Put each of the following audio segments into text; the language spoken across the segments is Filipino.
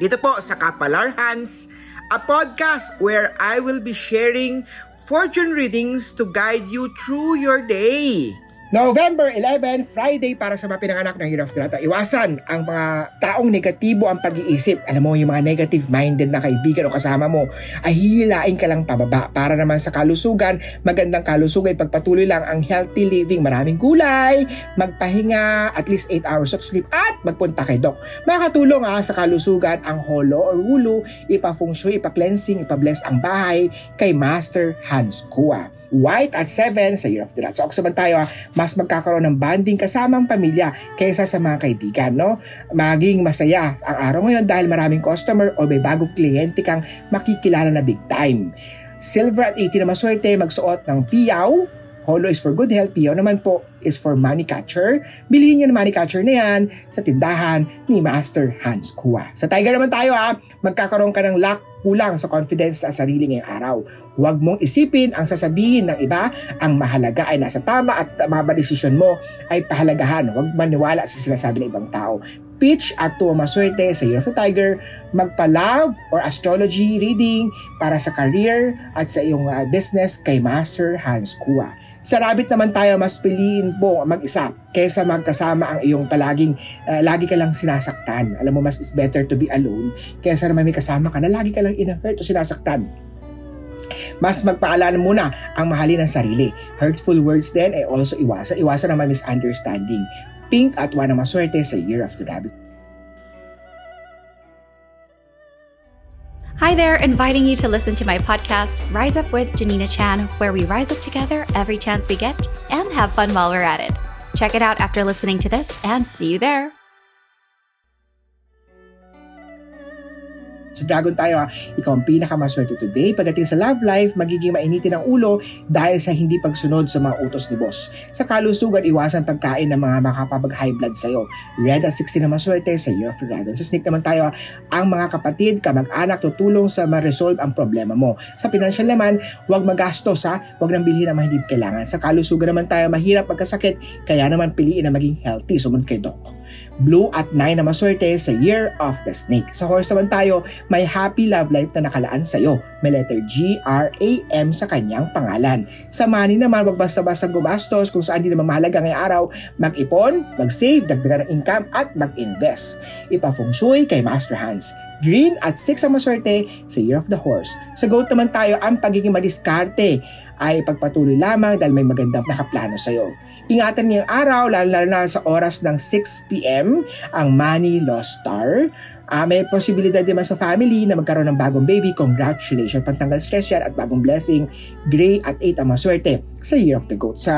dito po sa Kapalar Hans, a podcast where I will be sharing fortune readings to guide you through your day. November 11, Friday para sa mga pinanganak ng Year of the Rat. Iwasan ang mga taong negatibo ang pag-iisip. Alam mo, yung mga negative-minded na kaibigan o kasama mo ay hihilain ka lang pababa para naman sa kalusugan, magandang kalusugan, pagpatuloy lang ang healthy living, maraming gulay, magpahinga, at least 8 hours of sleep, at magpunta kay doc. Makatulong ha, sa kalusugan ang holo or wulu, ipa-feng shui, ipa-cleansing, ipa-bless ang bahay kay Master Hans Kua white at 7 sa Year of the Rat. So, saman tayo, mas magkakaroon ng bonding kasamang pamilya kaysa sa mga kaibigan, no? Maging masaya ang araw ngayon dahil maraming customer o may bagong kliyente kang makikilala na big time. Silver at 80 na maswerte, magsuot ng piyaw, Holo is for good health, Pio naman po is for money catcher. Bilhin niyo ng money catcher na yan sa tindahan ni Master Hans Kua. Sa Tiger naman tayo ha, magkakaroon ka ng luck kulang sa confidence sa sarili ngayong araw. Huwag mong isipin ang sasabihin ng iba, ang mahalaga ay nasa tama at mga desisyon mo ay pahalagahan. Huwag maniwala sa sinasabi ng ibang tao pitch at tuwa maswerte sa Year of the Tiger, magpa-love or astrology reading para sa career at sa iyong uh, business kay Master Hans Kua. Sa rabbit naman tayo, mas piliin po mag-isa kaysa magkasama ang iyong palaging uh, lagi ka lang sinasaktan. Alam mo, mas is better to be alone kaysa naman may kasama ka na lagi ka lang in-hurt o sinasaktan. Mas magpaalala muna ang mahalin ng sarili. Hurtful words din ay also iwasan. Iwasan naman misunderstanding. Pink at wala maswerte sa Year the Rabbit. Hi there, inviting you to listen to my podcast, Rise Up with Janina Chan, where we rise up together every chance we get and have fun while we're at it. Check it out after listening to this and see you there. Sa Dragon tayo ha, ikaw ang pinakamaswerte today. Pagdating sa love life, magiging mainitin ang ulo dahil sa hindi pagsunod sa mga utos ni boss. Sa kalusugan, iwasan pagkain ng mga makapapag-high blood sa'yo. Red at 16 na maswerte sa Year of the Dragon. Sa Snake naman tayo, ang mga kapatid, kamag-anak, tutulong sa ma-resolve ang problema mo. Sa financial naman, huwag magastos ha, huwag nang bilhin ang mga hindi kailangan. Sa kalusugan naman tayo, mahirap magkasakit, kaya naman piliin na maging healthy, sumunod kay Doc. Blue at 9 na maswerte sa Year of the Snake. Sa horse naman tayo, may happy love life na nakalaan sa iyo. May letter G, R, A, M sa kanyang pangalan. Sa money naman, wag basta-basta gumastos kung saan di naman mahalaga ngayong araw. Mag-ipon, mag-save, dagdagan ng income at mag-invest. Ipa-feng shui kay Master Hans. Green at 6 ang maswerte sa Year of the Horse. Sa goat naman tayo, ang pagiging madiskarte ay pagpatuloy lamang dahil may magandang nakaplano sa iyo. Ingatan niyo araw, lalo na sa oras ng 6pm, ang Money Lost Star. Uh, may posibilidad naman sa family na magkaroon ng bagong baby. Congratulations! Pantanggal stress yan at bagong blessing. Gray at 8 ang maswerte sa Year of the Goat. Sa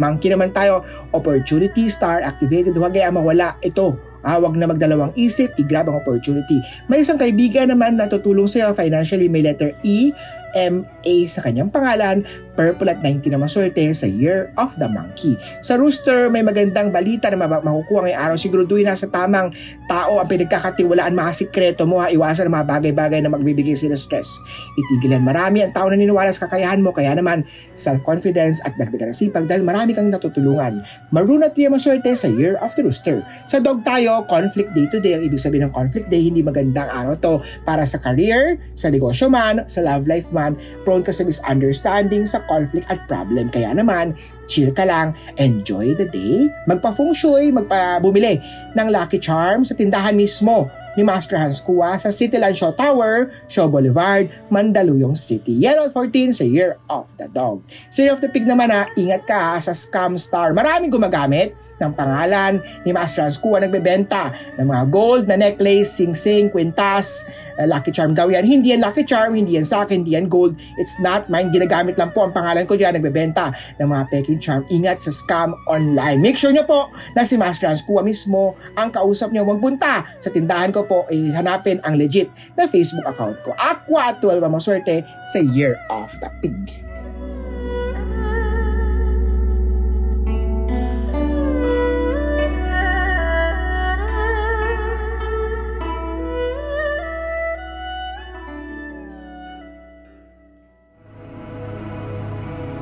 monkey naman tayo, opportunity star activated. Huwag kaya mawala ito Ah, wag na magdalawang isip, i-grab ang opportunity. May isang kaibigan naman na tutulong sa'yo financially, may letter E, M-A sa kanyang pangalan, purple at 90 na maswerte sa Year of the Monkey. Sa Rooster, may magandang balita na makukuha ngayong araw. Siguraduhin na sa tamang tao ang pinagkakatiwalaan mga sikreto mo ha. Iwasan ang mga bagay-bagay na magbibigay sila stress. Itigilan marami ang tao na niniwala sa kakayahan mo. Kaya naman, self-confidence at dagdagan ng sipag dahil marami kang natutulungan. Maroon at maswerte sa Year of the Rooster. Sa dog tayo, conflict day to day. Ang ibig sabihin ng conflict day, hindi magandang araw to para sa career, sa negosyo man, sa love life man, prone ka sa misunderstanding, sa conflict at problem. Kaya naman, chill ka lang, enjoy the day, magpa-feng shui, magpa-bumili ng Lucky Charm sa tindahan mismo ni Master Hans Kua sa Cityland Show Tower, Show Boulevard, Mandaluyong City. Yan 14 sa Year of the Dog. Year of the Pig naman ha, ingat ka ha, sa Scam Star. Maraming gumagamit ng pangalan ni Master Hans Kua nagbebenta ng mga gold na necklace, sing-sing, kwintas, uh, Lucky Charm daw yan. Hindi yan Lucky Charm, hindi yan sa hindi yan gold. It's not mine. Ginagamit lang po ang pangalan ko dyan. Nagbebenta ng mga peking charm. Ingat sa scam online. Make sure nyo po na si Master Hans mismo ang kausap nyo. Magpunta sa tindahan ko po, eh, hanapin ang legit na Facebook account ko. Aqua at 12 ang maswerte sa Year of the Pig.